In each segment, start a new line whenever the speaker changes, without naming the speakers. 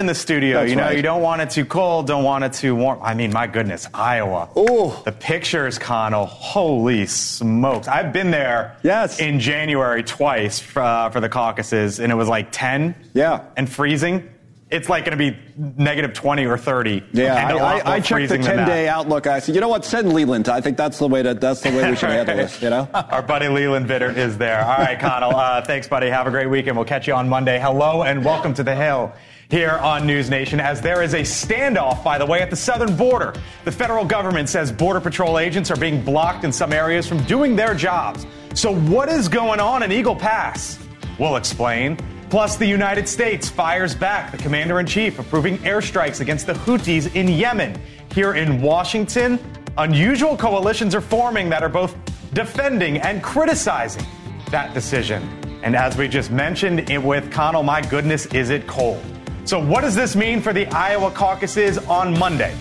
in the studio.
That's
you know,
right.
you don't want it too cold, don't want it too warm. I mean, my goodness, Iowa.
Oh,
The pictures, Connell. Holy smokes. I've been there
Yes.
in January twice uh, for the caucuses, and it was like 10
Yeah.
and freezing. It's like going to be negative 20 or 30.
Yeah, I, I, I checked the 10 day outlook. I said, you know what? Send Leland. I think that's the way to, that's the way we should handle this, you know?
Our buddy Leland Vittert is there. All right, Connell. Uh, thanks, buddy. Have a great weekend. We'll catch you on Monday. Hello and welcome to the Hill here on News Nation. As there is a standoff, by the way, at the southern border. The federal government says Border Patrol agents are being blocked in some areas from doing their jobs. So, what is going on in Eagle Pass? We'll explain. Plus, the United States fires back the commander in chief, approving airstrikes against the Houthis in Yemen. Here in Washington, unusual coalitions are forming that are both defending and criticizing that decision. And as we just mentioned it with Connell, my goodness, is it cold? So, what does this mean for the Iowa caucuses on Monday?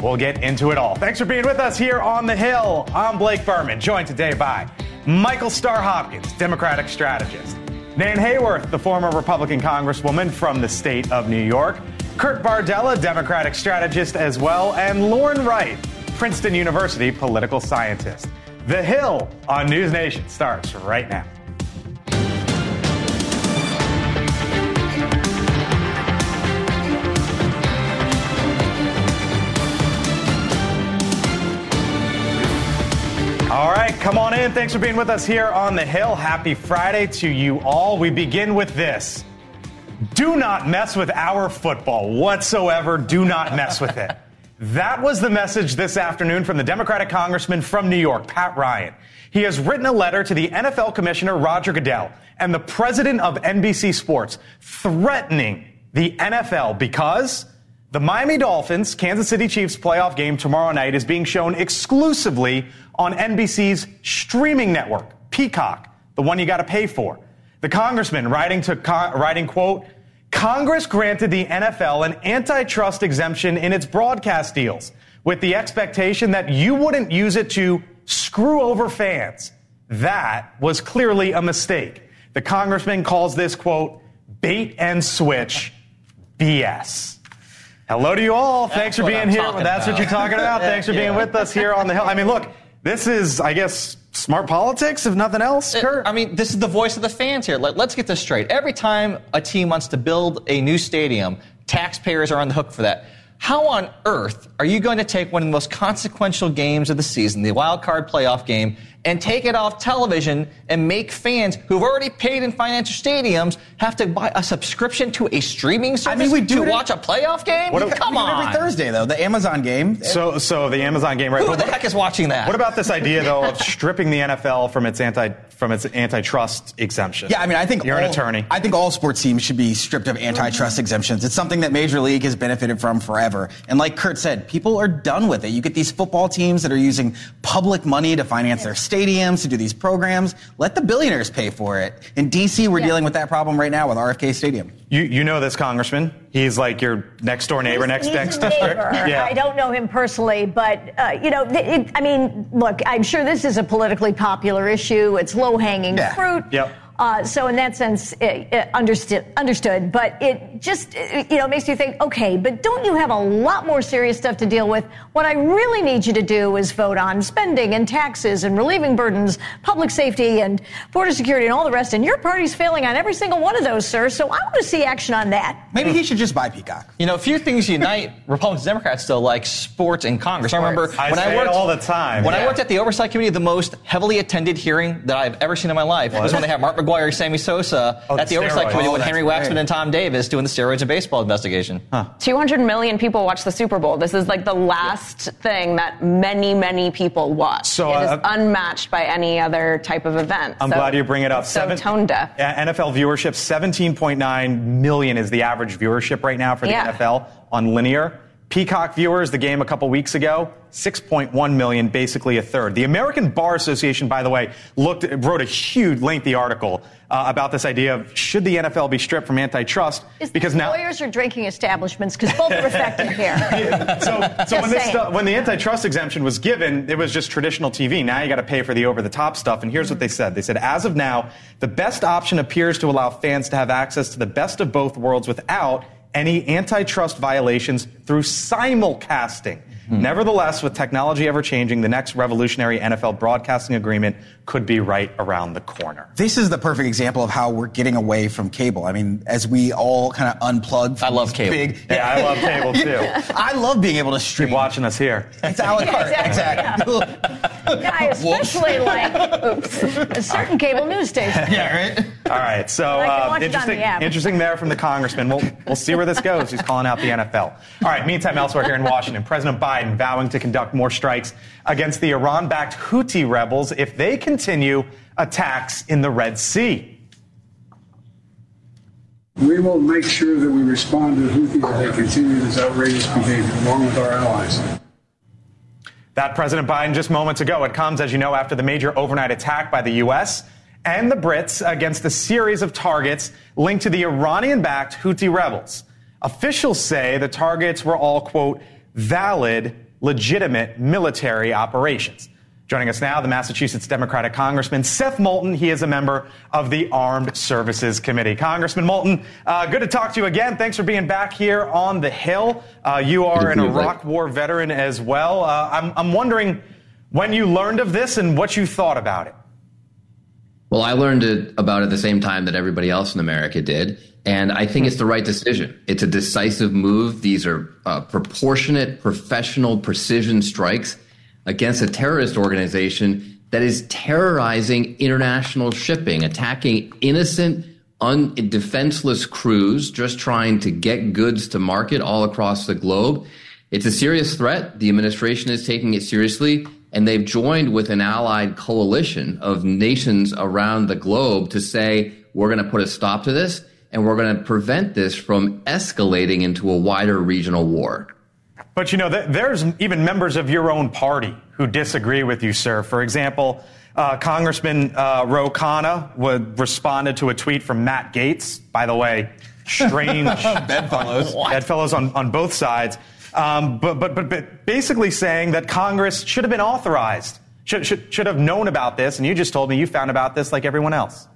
We'll get into it all. Thanks for being with us here on the Hill. I'm Blake Burman, joined today by Michael Starr Hopkins, Democratic strategist, Nan Hayworth, the former Republican Congresswoman from the state of New York, Kurt Bardella, Democratic strategist as well, and Lauren Wright, Princeton University political scientist. The Hill on News Nation starts right now. In. Thanks for being with us here on the Hill. Happy Friday to you all. We begin with this. Do not mess with our football whatsoever. Do not mess with it. That was the message this afternoon from the Democratic Congressman from New York, Pat Ryan. He has written a letter to the NFL Commissioner Roger Goodell and the president of NBC Sports threatening the NFL because the Miami Dolphins Kansas City Chiefs playoff game tomorrow night is being shown exclusively on NBC's streaming network, Peacock, the one you got to pay for. The congressman writing to writing quote, Congress granted the NFL an antitrust exemption in its broadcast deals with the expectation that you wouldn't use it to screw over fans. That was clearly a mistake. The congressman calls this quote, bait and switch BS. Hello to you all. Thanks for being here. That's what you're talking about. Thanks for being with us here on the Hill. I mean, look, this is, I guess, smart politics, if nothing else, uh, Kurt.
I mean, this is the voice of the fans here. Let, us get this straight. Every time a team wants to build a new stadium, taxpayers are on the hook for that. How on earth are you going to take one of the most consequential games of the season, the wild card playoff game, and take it off television and make fans who've already paid in financial stadiums have to buy a subscription to a streaming service
mean, we do
to
it-
watch a playoff game?
What a-
Come
We
on.
every Thursday though. The Amazon game.
so, so the Amazon game, right?
Who
But
the
what-
heck is watching that?
What about this idea, though, of stripping the NFL from its anti from its antitrust exemption?
Yeah, I mean, I think
you're
all,
an attorney.
I think all sports teams should be stripped of antitrust exemptions. It's something that Major League has benefited from forever. And like Kurt said, people are done with it. You get these football teams that are using public money to finance their stadiums, to do these programs. Let the billionaires pay for it. In DC, we're
Yeah.
dealing with that problem right now with RFK Stadium.
you you know this congressman? He's like your next door neighbor, next
He's
next district.
neighbor.
Yeah.
I don't know him personally, but uh, you know, it, I mean, look, I'm sure this is a politically popular issue. It's low hanging
Yeah.
fruit.
Yep.
Uh, so in that sense, it, it understood, understood. But it just, it, you know, makes you think, okay, but don't you have a lot more serious stuff to deal with? What I really need you to do is vote on spending and taxes and relieving burdens, public safety and border security and all the rest. And your party's failing on every single one of those, sir. So I want to see action on that.
Maybe he should just buy Peacock.
You know, a few things unite Republicans and Democrats still like sports and Congress. I remember
I
when
say
I
it
worked
all the time.
When I worked at the Oversight Committee, the most heavily attended hearing that I've ever seen in my life was when they had Mark McGwire, Sammy Sosa
Oh,
at the
the
Oversight
steroids.
Committee
Oh,
with Henry
great.
Waxman and Tom Davis doing the steroids and baseball investigation. Huh.
200 million people watch the Super Bowl. This is like the last thing that many, many people watch.
So,
it is
uh,
unmatched by any other type of event.
I'm
So
glad you bring it up.
it's So tone deaf.
Yeah, NFL viewership, 17.9 million is the average viewership right now for the
Yeah.
NFL on linear. Peacock viewers, the game a couple weeks ago, 6.1 million, basically a third. The American Bar Association, by the way, looked wrote a huge, lengthy article uh, about this idea of should the NFL be stripped from antitrust
Is
because now
lawyers are drinking establishments? Because both are affected here.
so, so when, this when the antitrust exemption was given, it was just traditional TV. Now you got to pay for the over-the-top stuff. And here's what they said: They said, as of now, the best option appears to allow fans to have access to the best of both worlds without any antitrust violations through simulcasting. Hmm. Nevertheless, with technology ever changing, the next revolutionary NFL broadcasting agreement could be right around the corner.
This is the perfect example of how we're getting away from cable. I mean, as we all kind of unplug.
I love cable.
Big, yeah, I love cable too.
I love being able to stream.
Keep watching us here.
It's a la carte.
Yeah, exactly.
exactly.
Yeah, I especially like oops, a certain cable news station.
Yeah, right.
All right, so uh, interesting, interesting there from the congressman. We'll we'll see where this goes. He's calling out the NFL. All right, meantime, elsewhere here in Washington, President Biden vowing to conduct more strikes against the Iran-backed Houthi rebels if they continue attacks in the Red Sea.
We will make sure that we respond to the Houthis as they continue this outrageous behavior, along with our allies.
That President Biden just moments ago. It comes, as you know, after the major overnight attack by the U.S. and the Brits against a series of targets linked to the Iranian backed Houthi rebels. Officials say the targets were all, quote, valid, legitimate military operations. Joining us now, the Massachusetts Democratic Congressman Seth Moulton. He is a member of the Armed Services Committee. Congressman Moulton, uh, good to talk to you again. Thanks for being back here on the Hill. Uh, you are an Iraq War veteran as well. Uh, I'm, I'm wondering when you learned of this and what you thought about it.
Well, I learned it about at the same time that everybody else in America did. And I think it's the right decision. It's a decisive move. These are uh, proportionate, professional precision strikes against a terrorist organization that is terrorizing international shipping, attacking innocent, un- defenseless crews just trying to get goods to market all across the globe. It's a serious threat. The administration is taking it seriously, and they've joined with an allied coalition of nations around the globe to say, we're going to put a stop to this, and we're going to prevent this from escalating into a wider regional war.
But you know, there's even members of your own party who disagree with you, sir. For example, uh, Congressman uh, Ro Khanna would, responded to a tweet from Matt Gaetz. By the way, strange
bedfellows,
bedfellows on, on both sides. Um, but, but, but, but basically saying that Congress should have been authorized, should, should, should have known about this. And you just told me you found about this like everyone else.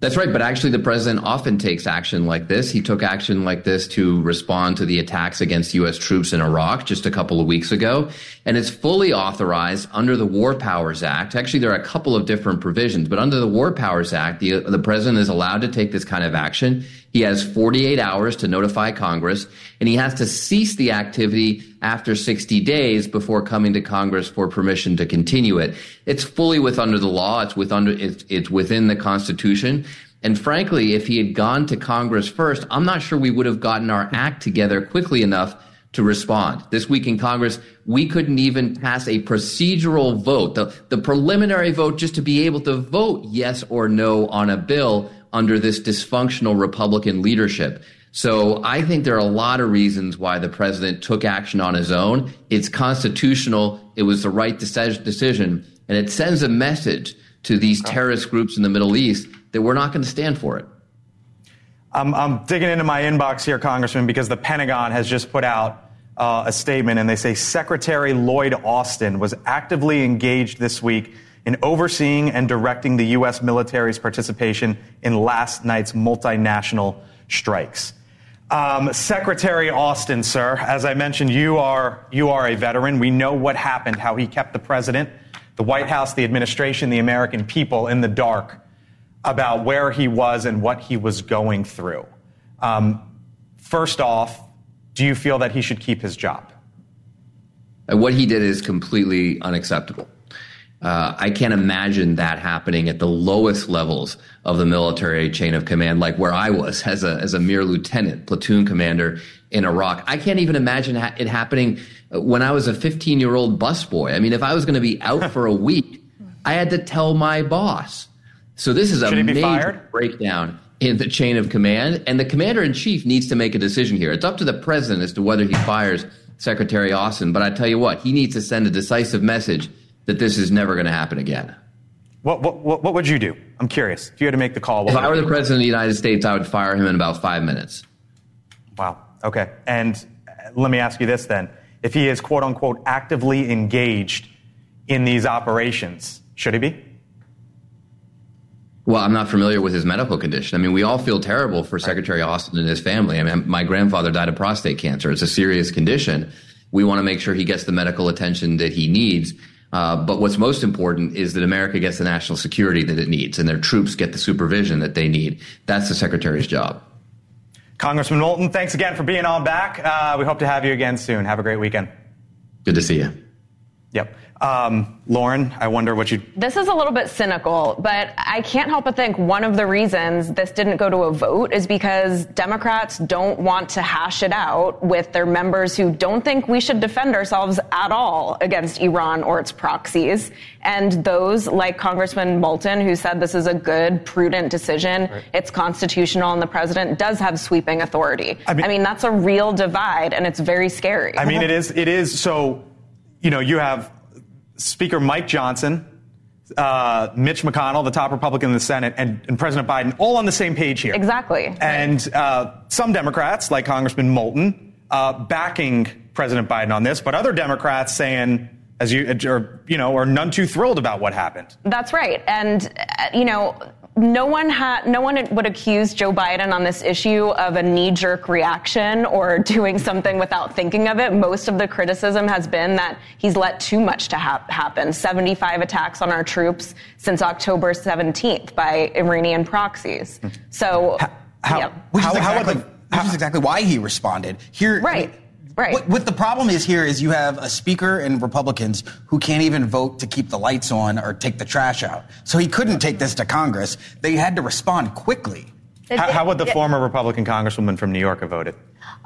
That's right. But actually, the president often takes action like this. He took action like this to respond to the attacks against U.S. troops in Iraq just a couple of weeks ago. And it's fully authorized under the War Powers Act. Actually, there are a couple of different provisions, but under the War Powers Act, the, the president is allowed to take this kind of action. He has 48 hours to notify Congress, and he has to cease the activity after 60 days before coming to Congress for permission to continue it. It's fully with under the law. It's with under, it's, it's within the Constitution. And frankly, if he had gone to Congress first, I'm not sure we would have gotten our act together quickly enough to respond. This week in Congress, we couldn't even pass a procedural vote, the, the preliminary vote just to be able to vote yes or no on a bill under this dysfunctional Republican leadership. So I think there are a lot of reasons why the president took action on his own. It's constitutional. It was the right decision. And it sends a message to these terrorist groups in the Middle East that we're not going to stand for it.
I'm, I'm, digging into my inbox here, Congressman, because the Pentagon has just put out uh, a statement and they say Secretary Lloyd Austin was actively engaged this week in overseeing and directing the U.S. military's participation in last night's multinational strikes. Um, Secretary Austin, sir, as I mentioned, you are, you are a veteran. We know what happened, how he kept the president, the White House, the administration, the American people in the dark about where he was and what he was going through. Um, first off, do you feel that he should keep his job?
What he did is completely unacceptable. Uh, I can't imagine that happening at the lowest levels of the military chain of command, like where I was as a as a mere lieutenant, platoon commander in Iraq. I can't even imagine it happening when I was a 15 year old busboy. I mean, if I was going to be out for a week, I had to tell my boss. So this is a major breakdown in the chain of command, and the commander in chief needs to make a decision here. It's up to the president as to whether he fires Secretary Austin. But I tell you what, he needs to send a decisive message that this is never going to happen again.
What, what, what would you do? I'm curious. If you had to make the call,
if I were the president of the United States, I would fire him in about five minutes.
Wow. Okay. And uh, let me ask you this then: If he is quote unquote actively engaged in these operations, should he be?
Well, I'm not familiar with his medical condition. I mean, we all feel terrible for Secretary Austin and his family. I mean, my grandfather died of prostate cancer. It's a serious condition. We want to make sure he gets the medical attention that he needs. Uh, but what's most important is that America gets the national security that it needs and their troops get the supervision that they need. That's the secretary's job.
Congressman Moulton, thanks again for being on back. Uh, we hope to have you again soon. Have a great weekend.
Good to see you.
Yep. Um, Lauren, I wonder what you.
This is a little bit cynical, but I can't help but think one of the reasons this didn't go to a vote is because Democrats don't want to hash it out with their members who don't think we should defend ourselves at all against Iran or its proxies. And those like Congressman Moulton, who said this is a good, prudent decision, right. it's constitutional, and the president does have sweeping authority. I mean, I mean, that's a real divide, and it's very scary.
I mean, it is. It is. So, you know, you have Speaker Mike Johnson, uh, Mitch McConnell, the top Republican in the Senate, and, and, President Biden all on the same page here.
Exactly.
And uh, some Democrats, like Congressman Moulton, uh, backing President Biden on this, but other Democrats saying, as you, or, you know, are none too thrilled about what happened.
That's right. And, uh, you know, no one had no one would accuse Joe Biden on this issue of a knee-jerk reaction or doing something without thinking of it. Most of the criticism has been that he's let too much to ha- happen. 75 attacks on our troops since October 17th by Iranian proxies. So,
how, yeah. which, is exactly, which is exactly why he responded. Here,
right.
I mean,
Right.
What, what, the problem is here is you have a speaker and Republicans who can't even vote to keep the lights on or take the trash out. So he couldn't take this to Congress. They had to respond quickly.
How, how would the former Republican congresswoman from New York have voted?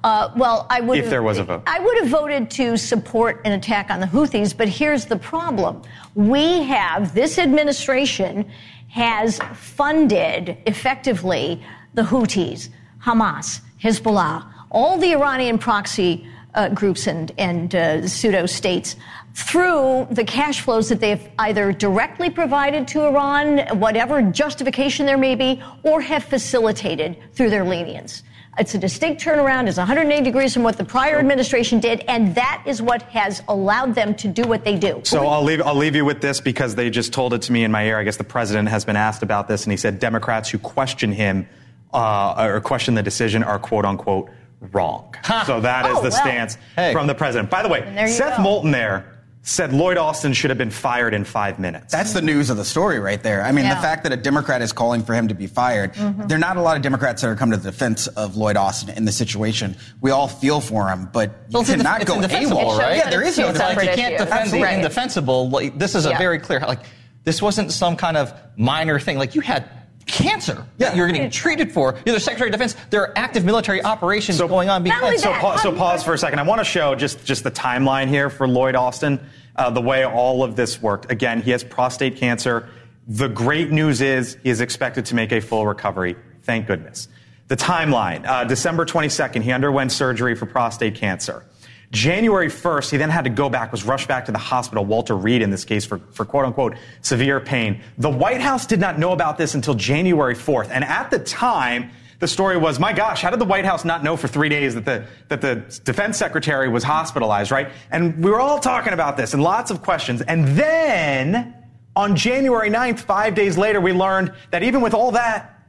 Uh, well, I would.
If there was a vote,
I would have voted to support an attack on the Houthis. But here's the problem: we have this administration has funded effectively the Houthis, Hamas, Hezbollah, all the Iranian proxy uh, groups and, and uh, pseudo states through the cash flows that they've either directly provided to Iran, whatever justification there may be, or have facilitated through their lenience. It's a distinct turnaround. It's 180 degrees from what the prior administration did, and that is what has allowed them to do what they do.
So I'll leave, I'll leave you with this because they just told it to me in my ear. I guess the president has been asked about this, and he said Democrats who question him uh, or question the decision are quote unquote wrong. Huh. So that is
oh,
the
well.
stance
hey.
from the president. By the way, Seth
go.
Moulton there said Lloyd Austin should have been fired in five minutes.
That's the news of the story right there. I mean,
Yeah.
the fact that a Democrat is calling for him to be fired,
Mm-hmm.
there are not a lot of Democrats that are coming to the defense of Lloyd Austin in this situation. We all feel for him, but you
Well,
cannot
it's
go
indefensible,
AWOL,
right?
Yeah, there is no
It's
It's like you can't
issue.
defend the
Right.
indefensible. Like, this is a
Yeah.
very clear. Like this wasn't some kind of minor thing. Like you had cancer that
Yeah.
you're getting treated for. You're the Secretary of Defense. There are active military operations
So-
going on. Behind.
so, pa- so pause for a second. I want to show just, just the timeline here for Lloyd Austin, uh, the way all of this worked. Again, he has prostate cancer. The great news is he is expected to make a full recovery. Thank goodness. The timeline, uh, December 22nd, he underwent surgery for prostate cancer. January 1st, he then had to go back, was rushed back to the hospital, Walter Reed in this case, for, for quote unquote severe pain. The White House did not know about this until January 4th. And at the time, the story was, my gosh, how did the White House not know for three days that the, that the defense secretary was hospitalized, right? And we were all talking about this and lots of questions. And then on January 9th, five days later, we learned that even with all that,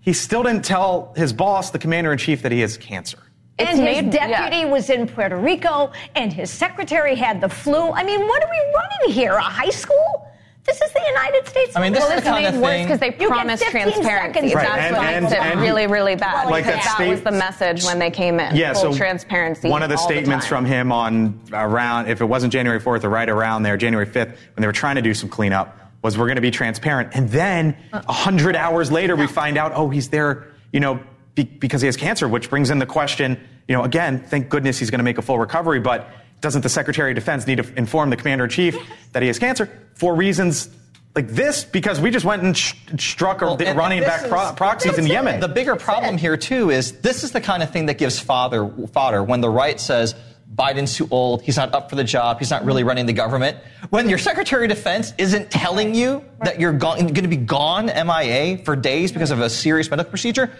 he still didn't tell his boss, the commander in chief, that he has cancer.
It's
and
made-
his deputy
yeah.
was in Puerto Rico, and his secretary had the flu. I mean, what are we running here? A high school? This is the United States.
I mean, this
of
is the
America.
kind of
made worse
thing-
because they
You get
promised
15
transparency.
seconds.
Right,
That's
and-
what
and-
makes it
and-
really, really bad.
Like that
that
state-
was the message when they came in.
Yeah,
Full
so
transparency.
One of the statements
time.
from him on around, if it wasn't January 4th or right around there, January 5th, when they were trying to do some cleanup, was we're going to be transparent. And then a hundred hours later, we find out, oh, he's there, you know, be, because he has cancer, which brings in the question, you know, again, thank goodness he's going to make a full recovery, but doesn't the Secretary of Defense need to inform the Commander in Chief that he has cancer for reasons like this? Because we just went and sh- struck
Well,
the
and-
Iranian
and
backed
this
pro- proxies in
it.
Yemen.
The bigger problem here too is this is the kind of thing that gives father fodder when the right says Biden's too old, he's not up for the job, he's not really running the government. When your Secretary of Defense isn't telling you that you're going to be gone MIA for days because of a serious medical procedure,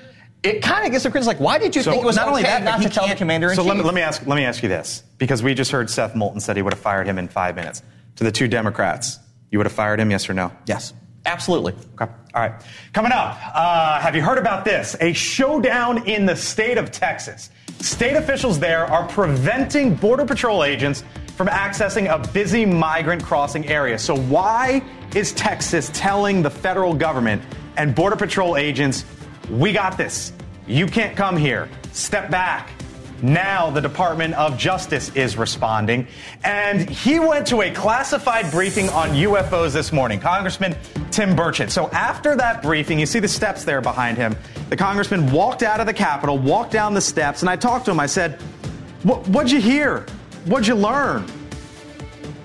it kind of gets the critics like, why did you
So
think it was
not
okay
only that,
not to tell the commander in
So
chief?
let me, let me ask let me ask you this because we just heard Seth Moulton said he would have fired him in five minutes. To the two Democrats, you would have fired him, yes or no?
Yes.
Absolutely.
Okay. All right. Coming up, uh, have you heard about this? A showdown in the state of Texas. State officials there are preventing Border Patrol agents from accessing a busy migrant crossing area. So, why is Texas telling the federal government and Border Patrol agents, we got this? You can't come here. Step back. Now the Department of Justice is responding. And he went to a classified briefing on UFOs this morning, Congressman Tim Burchett. So after that briefing, you see the steps there behind him. The congressman walked out of the Capitol, walked down the steps, and I talked to him. I said, What'd you hear? What'd you learn?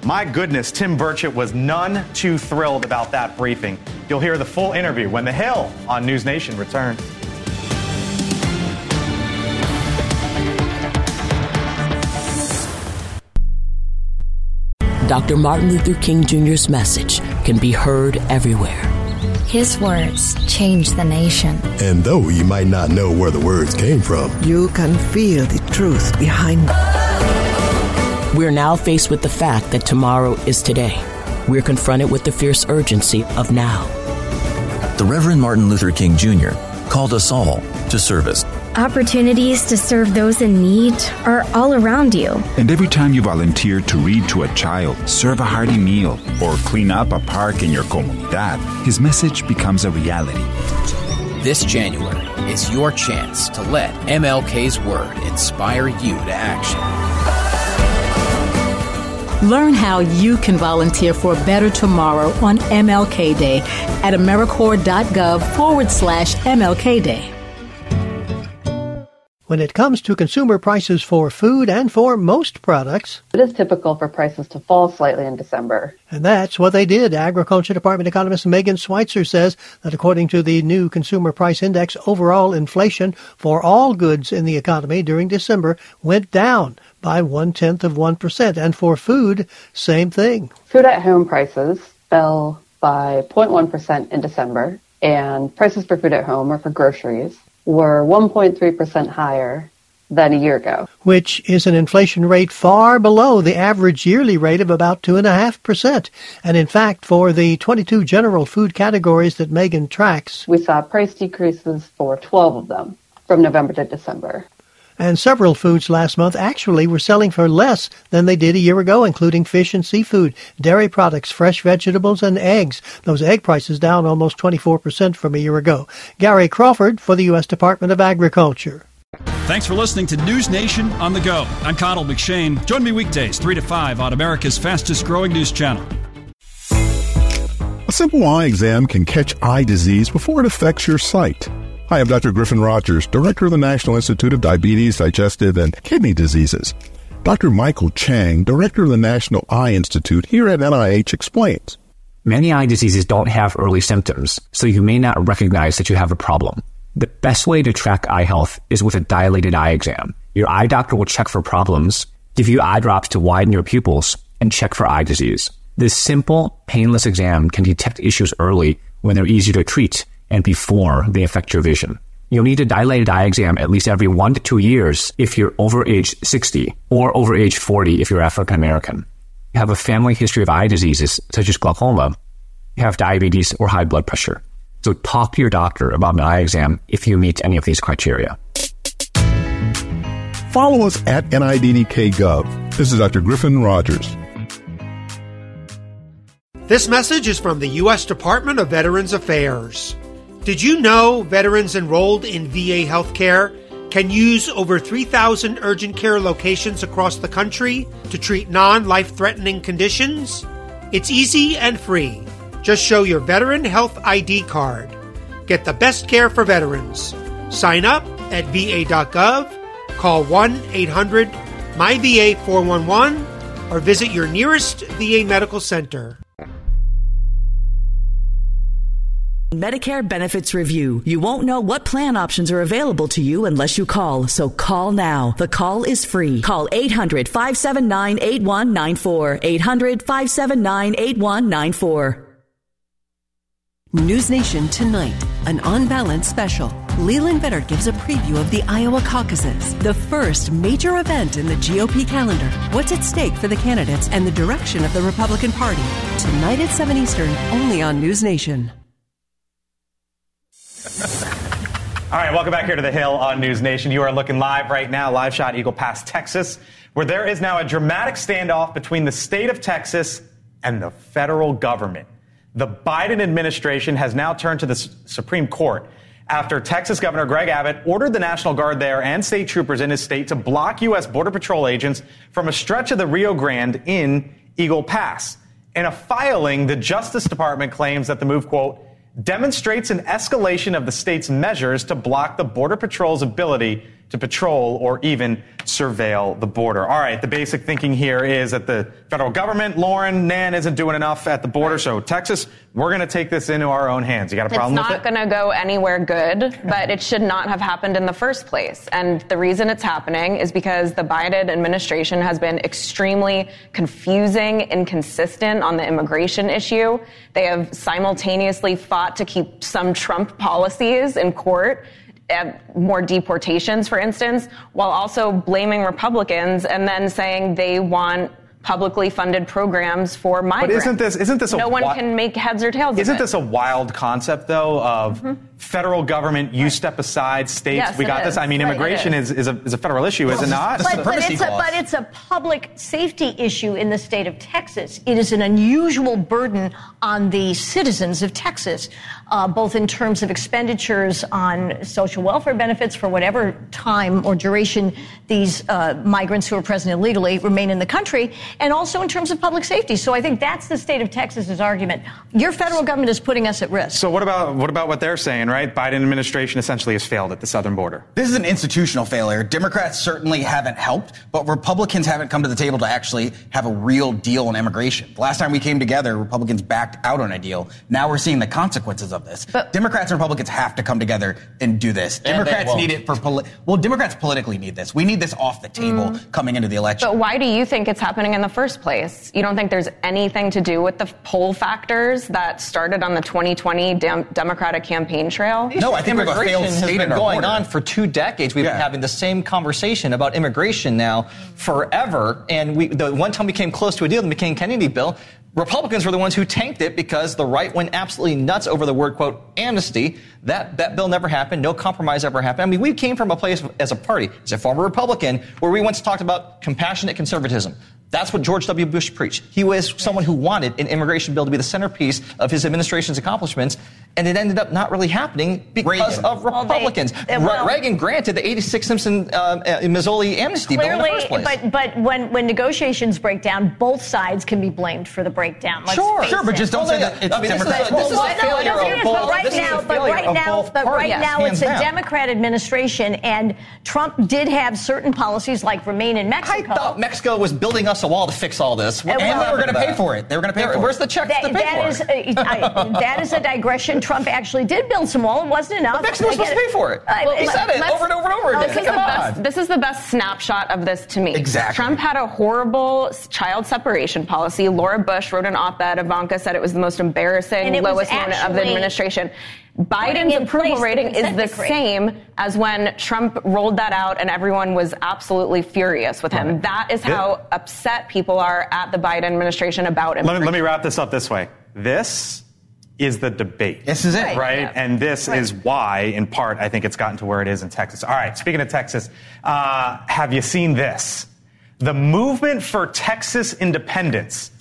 My goodness, Tim Burchett was none too thrilled about that briefing. You'll hear the full interview when The Hill on News Nation returns.
Dr. Martin Luther King Jr.'s message can be heard everywhere.
His words change the nation.
And though you might not know where the words came from,
you can feel the truth behind them.
We're now faced with the fact that tomorrow is today. We're confronted with the fierce urgency of now.
The Reverend Martin Luther King Jr. called us all to service.
Opportunities to serve those in need are all around you.
And every time you volunteer to read to a child, serve a hearty meal, or clean up a park in your comunidad, his message becomes a reality.
This January is your chance to let MLK's Word inspire you to action.
Learn how you can volunteer for a better tomorrow on MLK Day at AmeriCorps.gov forward slash MLK Day.
When it comes to consumer prices for food and for most products,
it is typical for prices to fall slightly in December.
And that's what they did. Agriculture Department economist Megan Schweitzer says that according to the new Consumer Price Index, overall inflation for all goods in the economy during December went down by one tenth of 1%. And for food, same thing.
Food at home prices fell by 0.1% in December, and prices for food at home or for groceries were 1.3% higher than a year ago.
Which is an inflation rate far below the average yearly rate of about 2.5%. And in fact, for the 22 general food categories that Megan tracks,
we saw price decreases for 12 of them from November to December.
And several foods last month actually were selling for less than they did a year ago, including fish and seafood, dairy products, fresh vegetables, and eggs. Those egg prices down almost 24% from a year ago. Gary Crawford for the U.S. Department of Agriculture.
Thanks for listening to News Nation on the go. I'm Connell McShane. Join me weekdays 3 to 5 on America's fastest growing news channel.
A simple eye exam can catch eye disease before it affects your sight. Hi, I'm Dr. Griffin Rogers, Director of the National Institute of Diabetes, Digestive, and Kidney Diseases. Dr. Michael Chang, Director of the National Eye Institute here at NIH, explains.
Many eye diseases don't have early symptoms, so you may not recognize that you have a problem. The best way to track eye health is with a dilated eye exam. Your eye doctor will check for problems, give you eye drops to widen your pupils, and check for eye disease. This simple, painless exam can detect issues early when they're easy to treat and before they affect your vision. You'll need a dilated eye exam at least every one to two years if you're over age 60 or over age 40 if you're African American. You have a family history of eye diseases such as glaucoma, you have diabetes or high blood pressure. So talk to your doctor about an eye exam if you meet any of these criteria.
Follow us at NIDDKGov. This is Dr. Griffin Rogers.
This message is from the U.S. Department of Veterans Affairs. Did you know veterans enrolled in VA healthcare can use over 3,000 urgent care locations across the country to treat non life threatening conditions? It's easy and free. Just show your Veteran Health ID card. Get the best care for veterans. Sign up at va.gov, call 1 800 MyVA 411, or visit your nearest VA medical center.
Medicare Benefits Review. You won't know what plan options are available to you unless you call, so call now. The call is free. Call 800 579 8194. 800 579 8194.
News Nation tonight, an on balance special.
Leland Vittert gives a preview of the Iowa caucuses, the first major event in the GOP calendar. What's at stake for the candidates and the direction of the Republican Party? Tonight at 7 Eastern, only on News Nation.
All right, welcome back here to the Hill on News Nation. You are looking live right now, live shot Eagle Pass, Texas, where there is now a dramatic standoff between the state of Texas and the federal government. The Biden administration has now turned to the S- Supreme Court after Texas Governor Greg Abbott ordered the National Guard there and state troopers in his state to block U.S. Border Patrol agents from a stretch of the Rio Grande in Eagle Pass. In a filing, the Justice Department claims that the move, quote, demonstrates an escalation of the state's measures to block the Border Patrol's ability to patrol or even surveil the border. All right, the basic thinking here is that the federal government, Lauren, Nan, isn't doing enough at the border. So, Texas, we're going to take this into our own hands. You got a problem
it's
with
not going to go anywhere good, but it should not have happened in the first place. And the reason it's happening is because the Biden administration has been extremely confusing, inconsistent on the immigration issue. They have simultaneously fought to keep some Trump policies in court. Uh, More deportations, for instance, while also blaming Republicans and then saying they want publicly funded programs for migrants.
But isn't this- isn't this a
no one
wi-
can make heads or tails
Isn't
of it.
this a wild concept, though, of federal government, you step aside, states,
Yes,
we
it
got
is.
this? I mean,
Right,
immigration
is.
is, is, a, is a federal issue, is it not?
But, but, it's a, but it's a public safety issue in the state of Texas. It is an unusual burden on the citizens of Texas, uh, both in terms of expenditures on social welfare benefits for whatever time or duration these uh, migrants who are present illegally remain in the country, and also in terms of public safety. So I think that's the state of Texas's argument. Your federal government is putting us at risk.
So what about what about what they're saying, right? Biden administration essentially has failed at the southern border.
This is an institutional failure. Democrats certainly haven't helped, but Republicans haven't come to the table to actually have a real deal on immigration. The last time we came together, Republicans backed out on a deal. Now we're seeing the consequences of this. Democrats and Republicans have to come together and do this.
And
Democrats need it for poli- well, Democrats politically need this. We need this off the table mm. coming into the election.
But why do you think it's happening in the first place? You don't think there's anything to do with the poll factors that started on the 2020 dem- Democratic campaign trail?
No, I think immigration has been going on for two decades. We've been having the same conversation about immigration now forever. And we, the one time we came close to a deal, the McCain Kennedy bill, Republicans were the ones who tanked it because the right went absolutely nuts over the word quote amnesty. That that bill never happened. No compromise ever happened. I mean, we came from a place as a party, as a former Republican, where we once talked about compassionate conservatism. That's what George W. Bush preached. He was someone who wanted an immigration bill to be the centerpiece of his administration's accomplishments, and it ended up not really happening because
Reagan.
of
Well, they-
Republicans.
well-
Re- Reagan granted the 86 Simpson uh, uh, Mazzoli amnesty bill in the first place.
but but when when negotiations break down, both sides can be blamed for the breakdown. Let's
Sure. Sure, but just don't say that it's
I mean, this is a-
Democrats.
this is a
Well,
failure
no, no,
of both-
but right
this is a
now- but right now-
but
parties,
right now
hands
it's a
down.
Democrat administration, and Trump did have certain policies like remain in Mexico.
I thought Mexico was building us a wall to fix all this.
And
happened
they were gonna
pay for it. They were going to pay
There-
for
Where's the check to pay for it?
a, I, that is a digression. Trump actually did build some wall. It wasn't enough.
Mexico was supposed to pay for it.
I-
He uh, said it over and over and over again.
This is, the
on.
best, this is the best snapshot of this to me.
Exactly.
Trump had a horrible child separation policy. Laura Bush wrote an op-ed. Ivanka said it was the most embarrassing, lowest moment of the administration. Biden's approval rating is the
decree.
same as when Trump rolled that out and everyone was absolutely furious with him. That is how upset people are at the Biden administration about
Let me, let me wrap this up this way. This is the debate.
This is it.
Right?
Right, yeah.
And this
Right.
is why, in part, I think it's gotten to where it is in Texas. All right, speaking of Texas, uh, have you seen this? The movement for Texas independence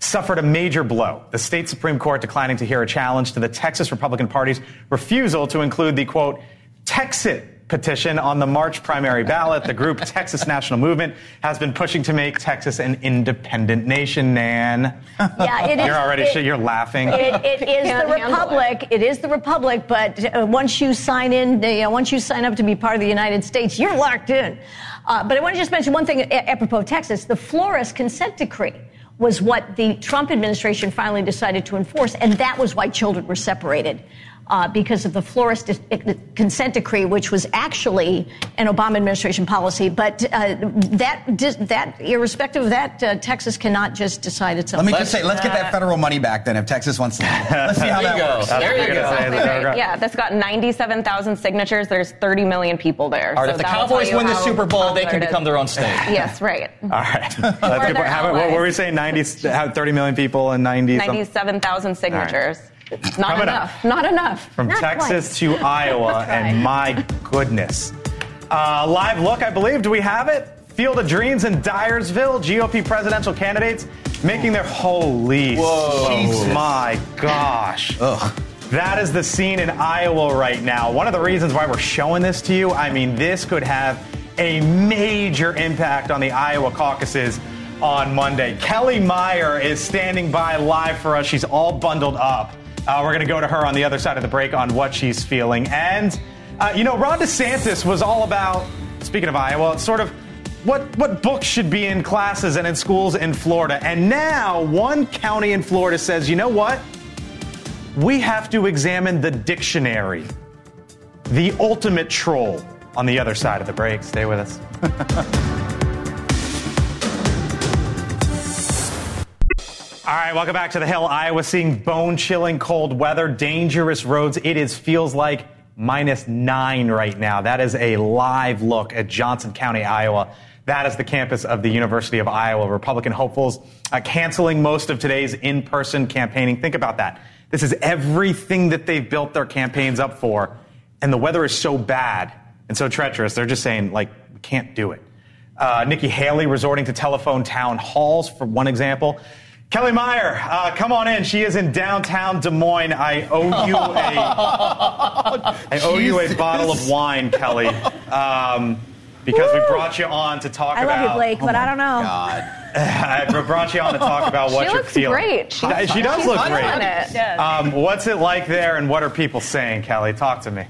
suffered a major blow. The state Supreme Court declining to hear a challenge to the Texas Republican Party's refusal to include the quote, Texit petition on the March primary ballot. The group Texas National Movement has been pushing to make Texas an independent nation, Nan.
Yeah, it is.
You're already
it-
you're laughing.
It, it is
Can't
the
handle
republic. It is the republic. But uh, once you sign in, you know, once you sign up to be part of the United States, you're locked in. Uh, but I want to just mention one thing apropos of Texas: the Flores consent decree was what the Trump administration finally decided to enforce, and that was why children were separated. Uh, because of the Flores dis- consent decree, which was actually an Obama administration policy. But uh, that that irrespective of that, uh, Texas cannot just decide itself.
Let me just say, let's get that federal money back then if Texas wants to. Let's see how
There
that
you go.
works.
There you go.
Exactly right. Yeah, that's got 97,000 signatures. There's 30 million people there.
All right,
So
if the Cowboys
tell
win the Super Bowl, they can become their own state.
Yes, right.
All right. That's good point. How, what were we saying? 90, 30 million people and 90
97,000 signatures. Not
Coming up.
enough. Not enough.
from
Not
Texas to Iowa, and my goodness. Uh, live look, I believe. Do we have it? Field of Dreams in Dyersville. GOP presidential candidates making their holy.
Whoa.
Jesus. My gosh. That is the scene in Iowa right now. One of the reasons why we're showing this to you, I mean, this could have a major impact on the Iowa caucuses on Monday. Kelly Meyer is standing by live for us. She's all bundled up. Uh, we're going to go to her on the other side of the break on what she's feeling. And, uh, you know, Ron DeSantis was all about, speaking of Iowa, it's sort of what, what books should be in classes and in schools in Florida. And now one county in Florida says, you know what? We have to examine the dictionary. The ultimate troll on the other side of the break. Stay with us. All right, welcome back to the Hill. Iowa seeing bone chilling cold weather, dangerous roads. It is feels like minus nine right now. That is a live look at Johnson County, Iowa. That is the campus of the University of Iowa. Republican hopefuls uh, canceling most of today's in person campaigning. Think about that. This is everything that they've built their campaigns up for. And the weather is so bad and so treacherous. They're just saying, like, we can't do it. Uh, Nikki Haley resorting to telephone town halls, for one example. Kelly Meyer, uh, come on in. She is in downtown Des Moines. I owe you a, I owe you a bottle of wine, Kelly, um, because we brought you on to talk
I
about.
love you, Blake, but I don't know. God.
I brought you on to talk about what
She
you're
looks
feeling.
great.
She,
She's-
she does
she's
look
fun
great.
on it.
Um, what's it like there, and what are people saying, Kelly? Talk to me.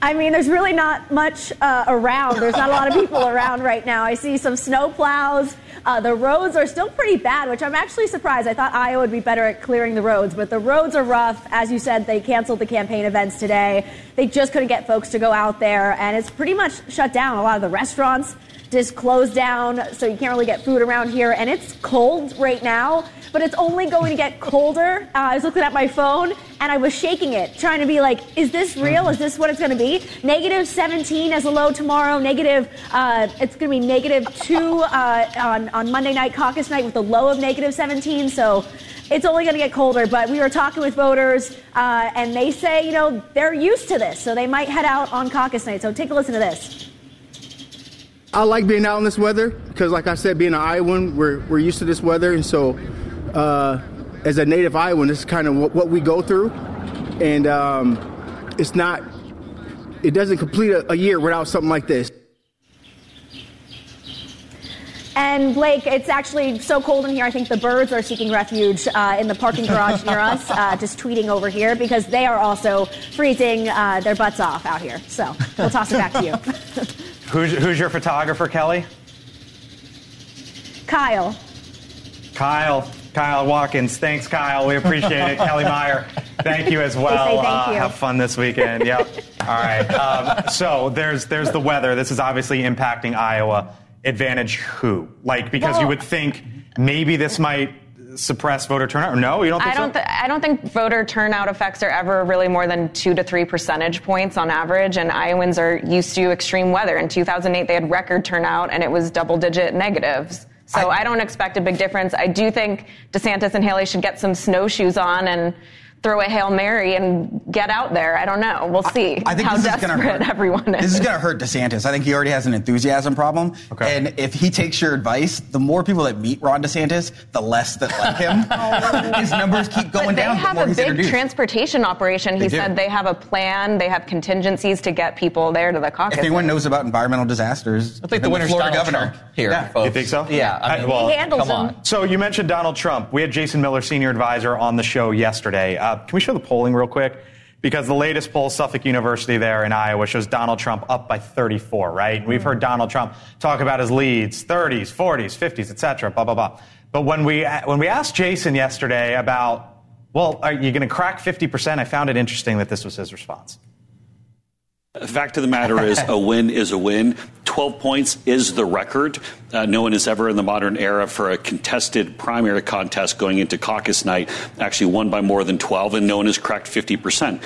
I mean, there's really not much uh, around. There's not a lot of people around right now. I see some snow plows. Uh, the roads are still pretty bad, which I'm actually surprised. I thought Iowa would be better at clearing the roads, but the roads are rough. As you said, they canceled the campaign events today. They just couldn't get folks to go out there, and it's pretty much shut down. A lot of the restaurants just closed down, so you can't really get food around here. And it's cold right now, but it's only going to get colder. Uh, I was looking at my phone and I was shaking it, trying to be like, is this real? Is this what it's going to be? Negative 17 as a low tomorrow. Negative, uh, it's going to be negative two uh, on on Monday night caucus night with a low of negative 17. So. It's only going to get colder, but we were talking with voters, uh, and they say, you know, they're used to this, so they might head out on caucus night. So take a listen to this.
I like being out in this weather because, like I said, being an Iowan, we're, we're used to this weather. And so, uh, as a native Iowan, this is kind of what, what we go through. And um, it's not, it doesn't complete a, a year without something like this.
And Blake, it's actually so cold in here. I think the birds are seeking refuge uh, in the parking garage near us, uh, just tweeting over here because they are also freezing uh, their butts off out here. So we'll toss it back to you.
Who's, who's your photographer, Kelly?
Kyle.
Kyle. Kyle Watkins. Thanks, Kyle. We appreciate it. Kelly Meyer, thank you as well. Uh,
you.
have fun this weekend. Yep. All right. Um, so there's there's the weather. This is obviously impacting Iowa. Advantage who? Like because you would think maybe this might suppress voter turnout. No, you don't think
I don't.
so?
Th- I don't think voter turnout effects are ever really more than two to three percentage points on average. And Iowans are used to extreme weather. In 2008, they had record turnout, and it was double-digit negatives. So I, don't expect a big difference. I do think DeSantis and Haley should get some snowshoes on and throw a hail mary and get out there. I don't know. We'll see
I think
how
this is gonna hurt.
everyone is.
This is going to hurt DeSantis. I think he already has an enthusiasm problem. Okay. And if he takes your advice, the more people that meet Ron DeSantis, the less that like him. His numbers keep going down.
But they
down.
have
the more
a
he's
big
introduced.
transportation operation. He
They do.
said they have a plan. They have contingencies to get people there to the caucus.
if anyone knows about environmental disasters,
I think the
then
winner's
Florida
Donald
governor.
Trump here,
Yeah.
folks.
You think so?
Yeah, I mean,
well,
He handles
come
them.
on.
So you mentioned Donald Trump. We had Jason Miller, senior advisor, on the show yesterday. Uh, Uh, can we show the polling real quick? Because the latest poll, Suffolk University there in Iowa, shows Donald Trump up by 34. Right? We've heard mm-hmm. Donald Trump talk about his leads, 30s, 40s, 50s, et cetera, blah blah blah. But when we uh, when we asked Jason yesterday about Well, are you going to crack 50%? I found it interesting that this was his response.
The fact of the matter is, a win is a win. 12 points is the record. Uh, no one has ever in the modern era for a contested primary contest going into caucus night actually won by more than 12, and no one has cracked 50%.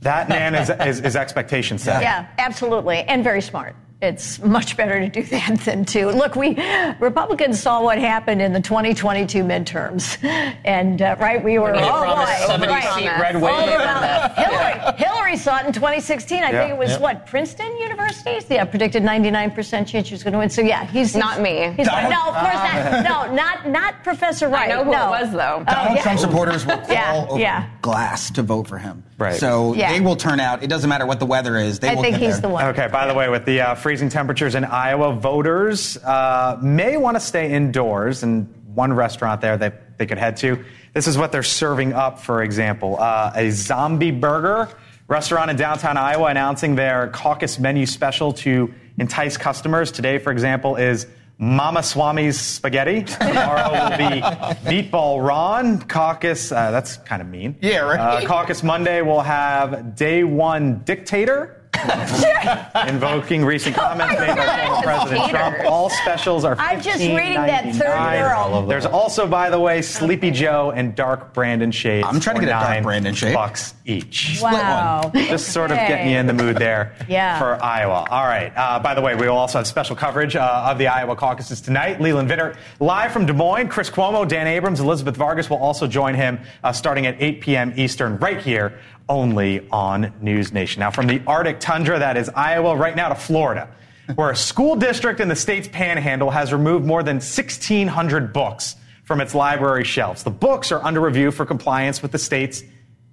That man is, is, is expectation setting.
Yeah, absolutely, and very smart. It's much better to do that than to look. We Republicans saw what happened in the 2022 midterms, and uh, right, we were
They
oh
70
right.
seat red
All
wave
around.
and, uh,
Hillary, Hillary saw it in 2016. I
Yeah,
think it was
yeah.
what Princeton University. Yeah, predicted 99 percent chance she was going to win. So yeah, he's
Not me.
He's, no, of course not. No, not not Professor Wright.
I know who it was, though.
Oh,
Donald
yeah.
Trump supporters will crawl
Yeah,
over
yeah.
glass to vote for him.
Right.
So
Yeah.
they will turn out. It doesn't matter what the weather is. They will get there.
Okay, by the way, with the uh, freezing temperatures in Iowa, voters uh, may want to stay indoors. And one restaurant there that they could head to, this is what they're serving up, for example uh, a zombie burger restaurant in downtown Iowa announcing their caucus menu special to entice customers. Today, for example, is Mama Swami's spaghetti. Tomorrow will be Meatball Ron. Caucus, uh, that's kind of mean.
Yeah, right.
Uh, caucus Monday will have Day One Dictator. Invoking recent comments made by former President Trump. All specials are
I'm just reading that third girl.
There's also, by the way, Sleepy Joe and Dark Brandon shades.
I'm trying to get a Dark
nine
Brandon shade.
Bucks each.
Wow.
Just sort of getting you in the mood there
Yeah.
for Iowa. All right. Uh, by the way, we will also have special coverage uh, of the Iowa caucuses tonight. Leland Vittert live from Des Moines. Chris Cuomo, Dan Abrams, Elizabeth Vargas will also join him uh, starting at 8 p.m. Eastern right here only on News Nation. Now, from the Arctic tundra that is Iowa right now to Florida, where a school district in the state's panhandle has removed more than 1,600 books from its library shelves. The books are under review for compliance with the state's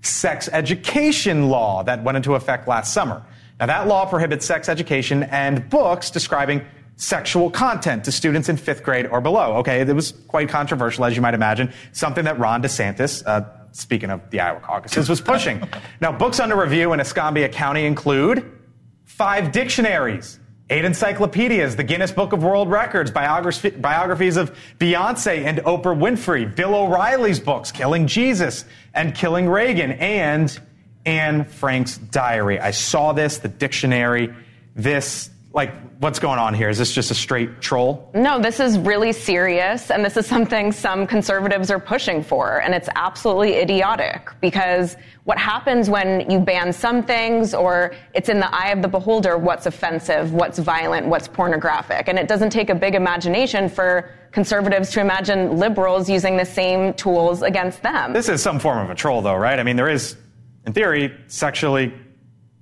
sex education law that went into effect last summer. Now, that law prohibits sex education and books describing sexual content to students in fifth grade or below. Okay, it was quite controversial, as you might imagine, something that Ron DeSantis, uh, speaking of the Iowa caucuses, was pushing. now, books under review in Escambia County include five dictionaries, eight encyclopedias, the Guinness Book of World Records, biographies of Beyonce and Oprah Winfrey, Bill O'Reilly's books, Killing Jesus and Killing Reagan, and Anne Frank's diary. I saw this, the dictionary, this, like, what's going on here? Is this just a straight troll?
No, this is really serious, and this is something some conservatives are pushing for, and it's absolutely idiotic because what happens when you ban some things or it's in the eye of the beholder what's offensive, what's violent, what's pornographic, and it doesn't take a big imagination for conservatives to imagine liberals using the same tools against them.
This is some form of a troll, though, right? I mean, there is, in theory, sexually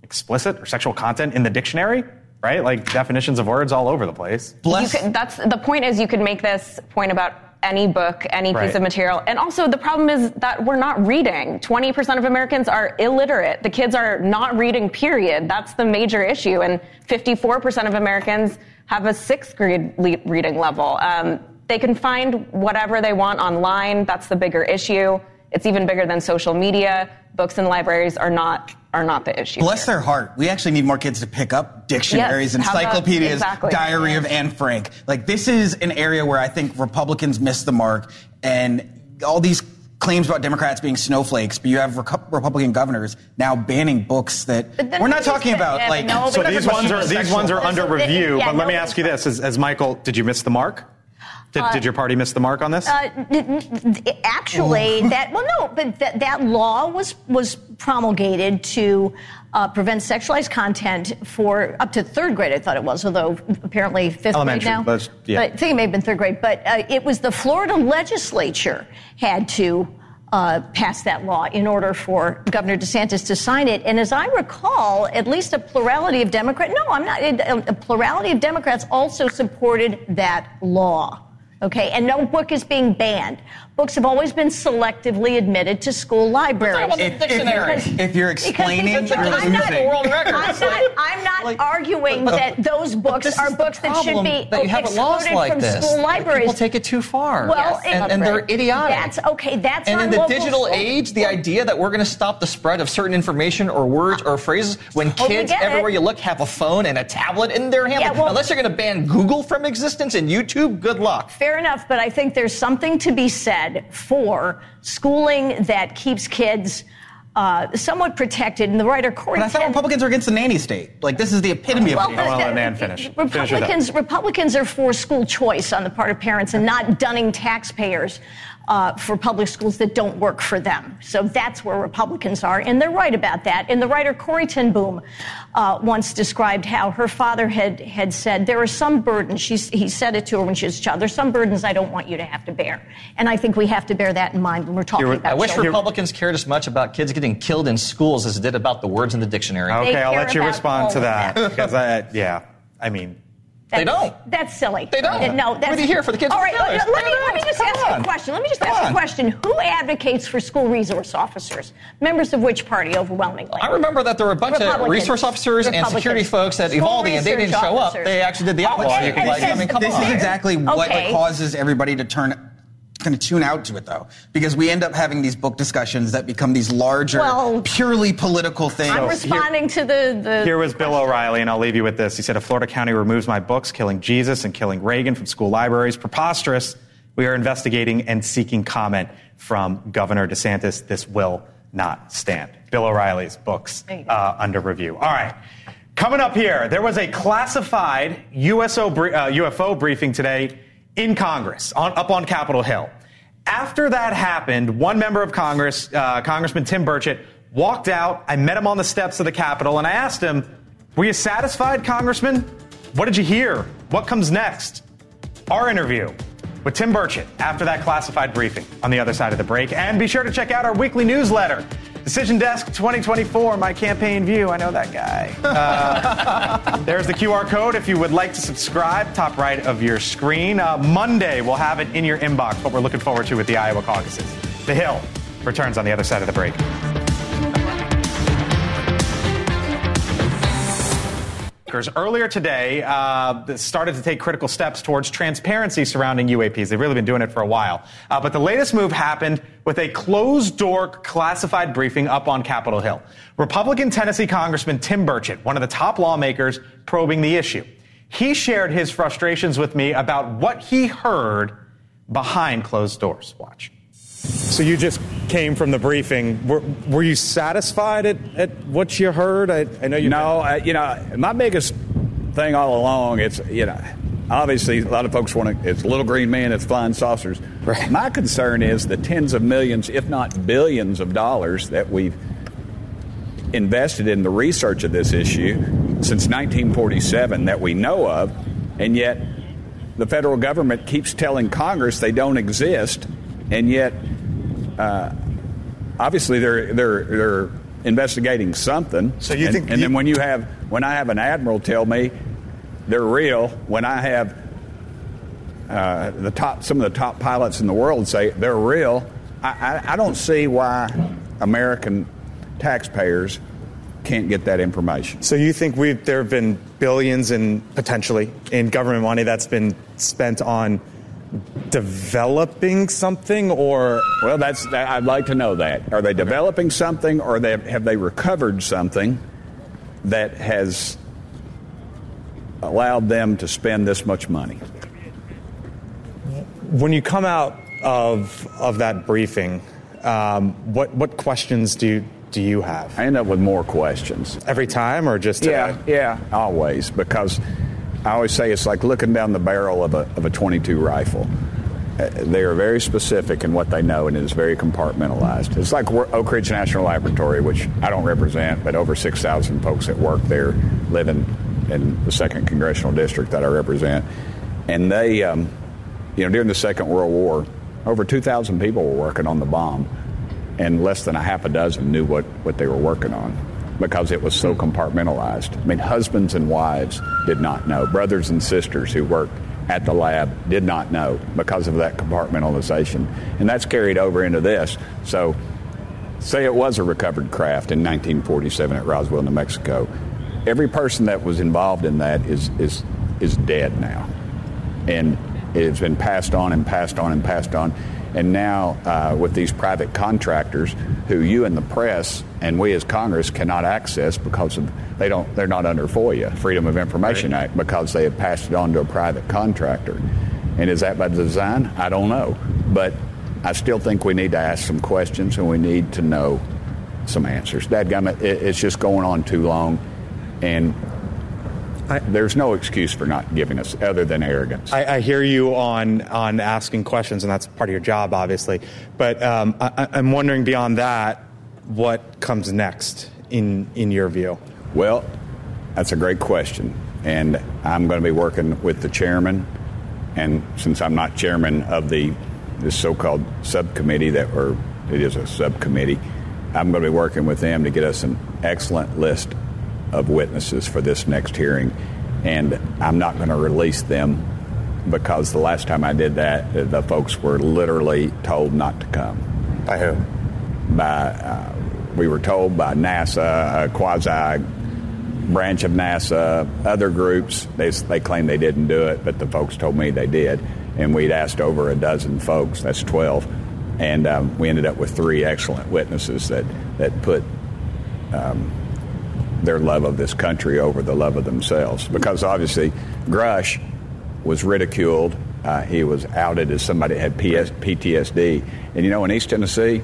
explicit or sexual content in the dictionary, right? Like definitions of words all over the place.
You could, that's the point is you could make this point about any book, any
Right.
piece of material. And also the problem is that we're not reading. 20% of Americans are illiterate. The kids are not reading, period. That's the major issue. And 54% of Americans have a sixth grade le- reading level. Um, they can find whatever they want online. That's the bigger issue. It's even bigger than social media. Books and libraries are not are not the issue.
Bless their heart. We actually need more kids to pick up dictionaries,
Yes, how about-
encyclopedias,
exactly.
Diary of Anne Frank. Like this is an area where I think Republicans miss the mark, and all these claims about Democrats being snowflakes, but you have Recu- Republican governors now banning books that we're not talking
gonna-
about.
yeah,
Like
no,
So these ones are these ones are under review.
yeah,
but let me ask you this: as, as Michael, did you miss the mark? Did,
Uh,
did your party miss the mark on this?
Uh, actually, that well, no, but that, that law was was promulgated to uh, prevent sexualized content for up to third grade. I thought it was, although apparently fifth
Elementary,
grade now.
but, yeah.
I think it may have been third grade, but uh, it was the Florida legislature had to. Uh, pass that law in order for Governor DeSantis to sign it. And as I recall, at least a plurality of Democrats, no, I'm not, a, a plurality of Democrats also supported that law. Okay, and no book is being banned. Books have always been selectively admitted to school libraries.
If- if- if- if you're explaining,
because
you're
I'm not,
losing.
I'm not, I'm not arguing that those books are books that should be
that you have laws
excluded
like
from
this.
school
Like,
libraries.
people take it too far.
Well,
Yes. And- and they're idiotic.
That's okay. That's
And in the digital
school-
age, the idea that we're going to stop the spread of certain information or words or phrases when
Totally
kids
get it.
everywhere you look have a phone and a tablet in their hand,
Yeah, well-
unless you're going to ban Google from existence and YouTube, good luck.
Fair enough, but I think there's something to be said bad for schooling that keeps kids uh, somewhat protected. And the writer Corrie.
But I thought
Ten-
Republicans are against the nanny state. Like this is the epitome
Well,
of it.
but-
I'll let Nan finish. Finish.
Republicans, Republicans are for school choice on the part of parents and not dunning taxpayers uh, for public schools that don't work for them. So that's where Republicans are, and they're right about that. And the writer Corrie ten Boom uh, once described how her father had had said there are some burdens. She's, he said it to her when she was a child. There's some burdens I don't want you to have to bear, and I think we have to bear that in mind when we're talking about.
I wish
children.
Republicans cared as much about kids getting killed in schools as it did about the words in the dictionary.
Okay, I'll let you respond to that
that.
because I, yeah, I mean,
They don't.
That's silly.
They don't.
Uh, No,
What
that's.
are they here for, the kids
All right, with
let,
let me, let me just
Come
ask you a question. Let me just
Come
ask you
on.
a question. Who advocates for school resource officers? Members of which party overwhelmingly?
I remember that there were a bunch of resource officers and security folks at
School
Uvalde, and they didn't
research
show up. They actually did the
Oh,
outlaw.
and-
You
and
like, I mean,
this
on.
is exactly what,
Okay.
what causes everybody to turn kind of tune out to it though because we end up having these book discussions that become these larger
Well,
purely political things
I'm responding to the. the
Here was Bill O'Reilly, and I'll leave you with this. He said, If Florida County removes my books, killing Jesus and killing Reagan from school libraries, preposterous. We are investigating and seeking comment from Governor DeSantis. This will not stand. Bill O'Reilly's books uh, under review. All right. Coming up here, there was a classified USO uh, UFO briefing today in Congress, on, up on Capitol Hill. After that happened, one member of Congress, uh, Congressman Tim Burchett, walked out. I met him on the steps of the Capitol, and I asked him, Were you satisfied, Congressman? What did you hear? What comes next? Our interview with Tim Burchett after that classified briefing on the other side of the break. And be sure to check out our weekly newsletter, Decision Desk 2024, my campaign view. I know that guy. Uh, there's the QR code if you would like to subscribe, top right of your screen. Uh, Monday, we'll have it in your inbox, what we're looking forward to with the Iowa caucuses. The Hill returns on the other side of the break. Earlier today, uh, started to take critical steps towards transparency surrounding UAPs. They've really been doing it for a while. Uh, but the latest move happened with a closed door classified briefing up on Capitol Hill. Republican Tennessee Congressman Tim Burchett, one of the top lawmakers probing the issue, he shared his frustrations with me about what he heard behind closed doors. Watch. So you just came from the briefing. Were, were you satisfied at, at what you heard? I, I know you.
No, uh, you know, my biggest thing all along, it's you know, obviously a lot of folks want to. It's little green men, it's flying saucers. Right. My concern is the tens of millions, if not billions, of dollars that we've invested in the research of this issue since 1947 that we know of, and yet the federal government keeps telling Congress they don't exist, and yet uh, obviously they're they're they're investigating something.
So you
and,
think
And
you-
then when you have when I have an admiral tell me they're real, when I have uh, the top some of the top pilots in the world say they're real, I, I, I don't see why American taxpayers can't get that information.
So you think we there have been billions in potentially in government money that's been spent on developing something, or
well, that's that, I'd like to know that. Are they developing something, or they, have they recovered something that has allowed them to spend this much money?
when you come out of of that briefing, um, what what questions do you, do you have?
I end up with more questions
every time, or just
yeah, yeah, always because I always say it's like looking down the barrel of a of a 22 rifle. Uh, they are very specific in what they know, and it is very compartmentalized. It's like Oak Ridge National Laboratory, which I don't represent, but over 6,000 folks that work there live in, in the second congressional district that I represent, and they, um, you know, during the Second World War, over 2,000 people were working on the bomb, and less than a half a dozen knew what, what they were working on because it was so hmm. compartmentalized. I mean, husbands and wives did not know. Brothers and sisters who worked at the lab did not know because of that compartmentalization. And that's carried over into this. So, say it was a recovered craft in 1947 at Roswell, New Mexico. Every person that was involved in that is, is, is dead now. And it's been passed on and passed on and passed on. And now, uh, with these private contractors, who you and the press and we as Congress cannot access because of they don't they're not under FOIA, Freedom of Information Act, because they have passed it on to a private contractor. And is that by design? I don't know, but I still think we need to ask some questions and we need to know some answers. That it, it's just going on too long, and I, there's no excuse for not giving us other than arrogance.
I, I, hear you on on asking questions, and that's part of your job, obviously. But um, I, I'm wondering beyond that, what comes next in in your view?
Well, that's a great question, and I'm going to be working with the chairman. And since I'm not chairman of the this so-called subcommittee that, or it is a subcommittee, I'm going to be working with them to get us an excellent list of witnesses for this next hearing, and I'm not going to release them because the last time I did that, the folks were literally told not to come.
By who?
By uh, we were told by NASA, a quasi branch of NASA, other groups. They they claim they didn't do it, but the folks told me they did, and we'd asked over a dozen folks. That's twelve, and um, we ended up with three excellent witnesses that that put. Um, their love of this country over the love of themselves. Because obviously, Grusch was ridiculed. Uh, he was outed as somebody that had PS- PTSD. And you know, in East Tennessee,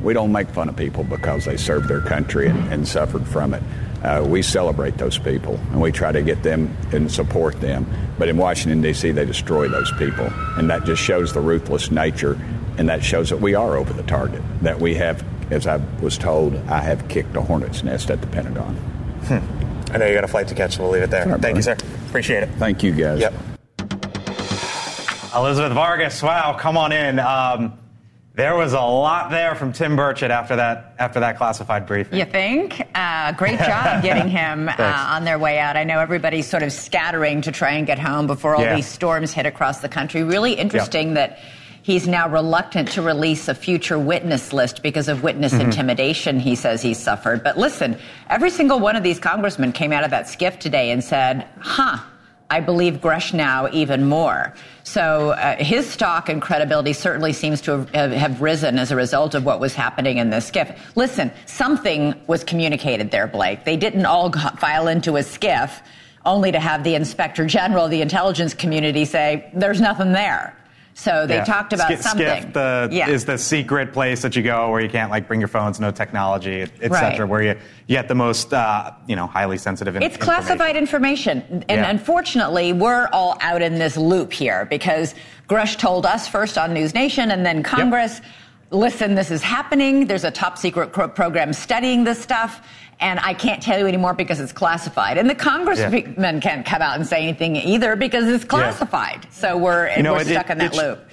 we don't make fun of people because they served their country and, and suffered from it. Uh, we celebrate those people and we try to get them and support them. But in Washington, D.C., they destroy those people. And that just shows the ruthless nature and that shows that we are over the target, that we have, as I was told, I have kicked a hornet's nest at the Pentagon.
Hmm. I know you got a flight to catch, so we'll leave it there. Right, Thank buddy. you, sir. Appreciate it.
Thank you, guys.
Yep. Elizabeth Vargas, wow, come on in. Um, there was a lot there from Tim Burchett after that after that classified briefing.
You think? Uh, great job getting him uh, on their way out. I know everybody's sort of scattering to try and get home before all yeah. these storms hit across the country. Really interesting yep. that he's now reluctant to release a future witness list because of witness mm-hmm. intimidation he says he's suffered. But listen, every single one of these congressmen came out of that SCIF today and said, huh, I believe Grusch now even more. So uh, his stock and credibility certainly seems to have, have, risen as a result of what was happening in this SCIF. Listen, something was communicated there, Blake. They didn't all file into a SCIF only to have the inspector general, the intelligence community say, there's nothing there. So they yeah. talked about
Sk-
something.
SCIF the, yeah. is the secret place that you go where you can't like bring your phones, no technology, etc. Right. Where you, you get the most uh, you know highly sensitive.
In- it's classified information, and yeah. unfortunately, we're all out in this loop here because Grusch told us first on News Nation, and then Congress. Yep. Listen, this is happening. There's a top secret program studying this stuff and I can't tell you anymore because it's classified. And the congressmen yeah. can't come out and say anything either because it's classified. Yeah. So we're, you know, we're it, stuck in that loop.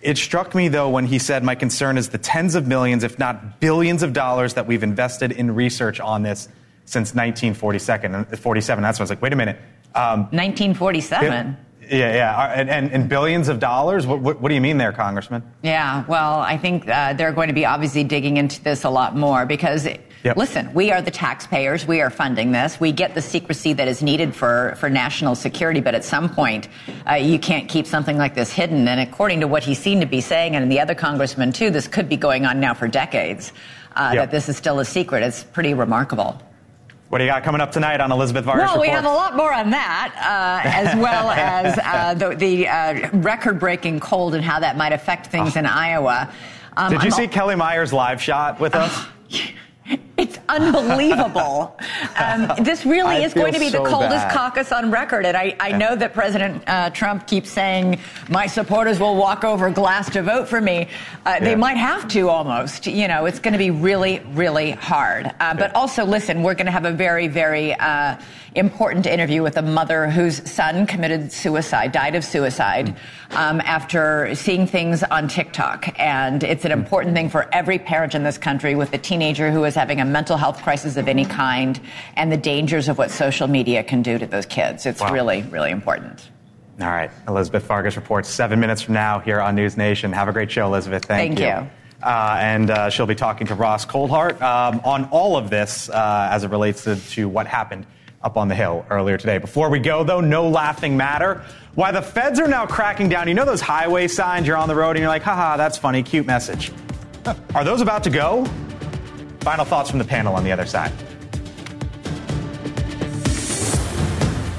It struck me, though, when he said, My concern is the tens of millions, if not billions of dollars that we've invested in research on this since 1947. Uh, That's when I was like, wait a minute.
Um, 1947?
Yeah, yeah, and, and, and, billions of dollars. What, what, what, do you mean there, Congressman?
Yeah, well, I think uh, they're going to be obviously digging into this a lot more because Yep. Listen, we are the taxpayers. We are funding this. We get the secrecy that is needed for, for national security, but at some point, uh, you can't keep something like this hidden. And according to what he seemed to be saying, and the other congressman too, this could be going on now for decades. Uh, yep. That this is still a secret. It's pretty remarkable.
What do you got coming up tonight on Elizabeth Vargas?
Well,
Report?
we have a lot more on that, uh, as well as uh, the, the uh, record-breaking cold and how that might affect things oh. in Iowa.
Um, Did you I'm see al- Kellie Meyer's live shot with us?
It's unbelievable. Um, this really
I
is going to be
so
the coldest
bad.
caucus on record. And I, I know that President uh, Trump keeps saying, my supporters will walk over glass to vote for me. Uh, yeah. They might have to almost. You know, it's going to be really, really hard. Uh, yeah. But also, listen, we're going to have a very, very uh, important interview with a mother whose son committed suicide, died of suicide, um, after seeing things on TikTok. And it's an important thing for every parent in this country with a teenager who is having a mental health crisis of any kind and the dangers of what social media can do to those kids. It's wow. really, really important.
All right. Elizabeth Vargas reports seven minutes from now here on News Nation. Have a great show, Elizabeth. Thank,
Thank you. you.
Uh, and uh, she'll be talking to Ross Coulthart um, on all of this uh, as it relates to, to what happened up on the Hill earlier today. Before we go, though, no laughing matter. Why the feds are now cracking down. You know those highway signs you're on the road and you're like, haha, that's funny, cute message. Are those about to go? Final thoughts from the panel on the other side.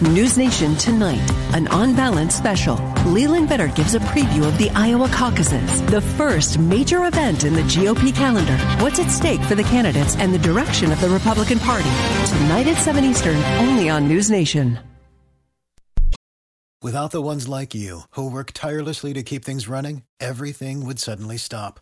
News Nation tonight, an on balance special. Leland Vittert gives a preview of the Iowa caucuses, the first major event in the GOP calendar. What's at stake for the candidates and the direction of the Republican Party? Tonight at 7 Eastern, only on News Nation.
Without the ones like you, who work tirelessly to keep things running, everything would suddenly stop.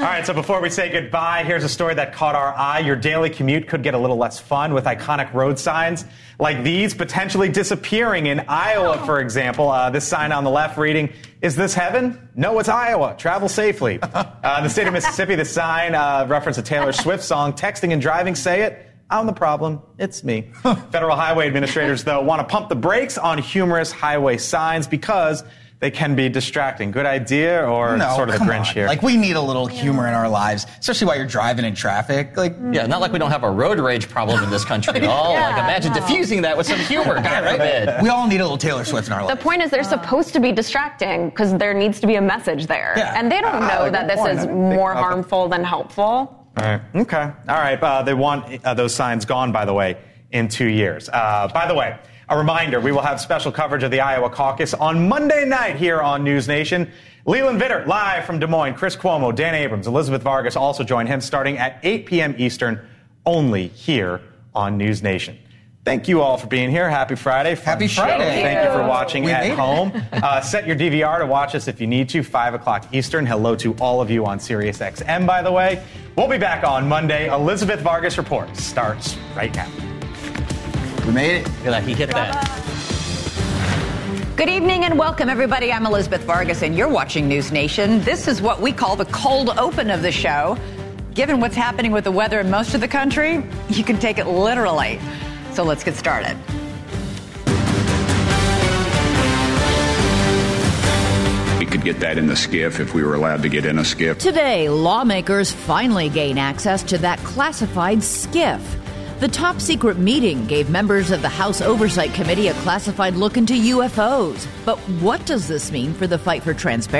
All right, so before we say goodbye, here's a story that caught our eye. Your daily commute could get a little less fun with iconic road signs like these potentially disappearing in Iowa, for example. Uh, this sign on the left reading, Is this heaven? No, it's Iowa. Travel safely. Uh, in the state of Mississippi, the sign uh, reference a Taylor Swift song, Texting and Driving Say It. I'm the problem. It's me. Federal highway administrators, though, want to pump the brakes on humorous highway signs because they can be distracting. Good idea or
no,
sort of the Grinch
on.
here?
Like we need a little humor in our lives, especially while you're driving in traffic. Like
yeah, not like we don't have a road rage problem in this country at all. yeah, like imagine no. diffusing that with some humor. God, right,
we all need a little Taylor Swift in our life.
The point is they're supposed to be distracting because there needs to be a message there, yeah. and they don't uh, know that this point. is more harmful than helpful.
All right. Okay. All right. Uh, they want uh, those signs gone, by the way, in two years. Uh, by the way. A reminder, we will have special coverage of the Iowa caucus on Monday night here on News Nation. Leland Vittert, live from Des Moines, Chris Cuomo, Dan Abrams, Elizabeth Vargas also join him starting at 8 p.m. Eastern, only here on News Nation. Thank you all for being here. Happy Friday.
Happy Friday.
Thank, Thank you for watching we at home. Uh, set your DVR to watch us if you need to, 5 o'clock Eastern. Hello to all of you on Sirius XM, by the way. We'll be back on Monday. Elizabeth Vargas Report starts right now.
We made it.
Look at that. He hit that.
Good evening and welcome, everybody. I'm Elizabeth Vargas, and you're watching News Nation. This is what we call the cold open of the show. Given what's happening with the weather in most of the country, you can take it literally. So let's get started.
We could get that in the SCIF if we were allowed to get in a SCIF.
Today, lawmakers finally gain access to that classified SCIF. The top secret meeting gave members of the House Oversight Committee a classified look into UFOs. But what does this mean for the fight for transparency?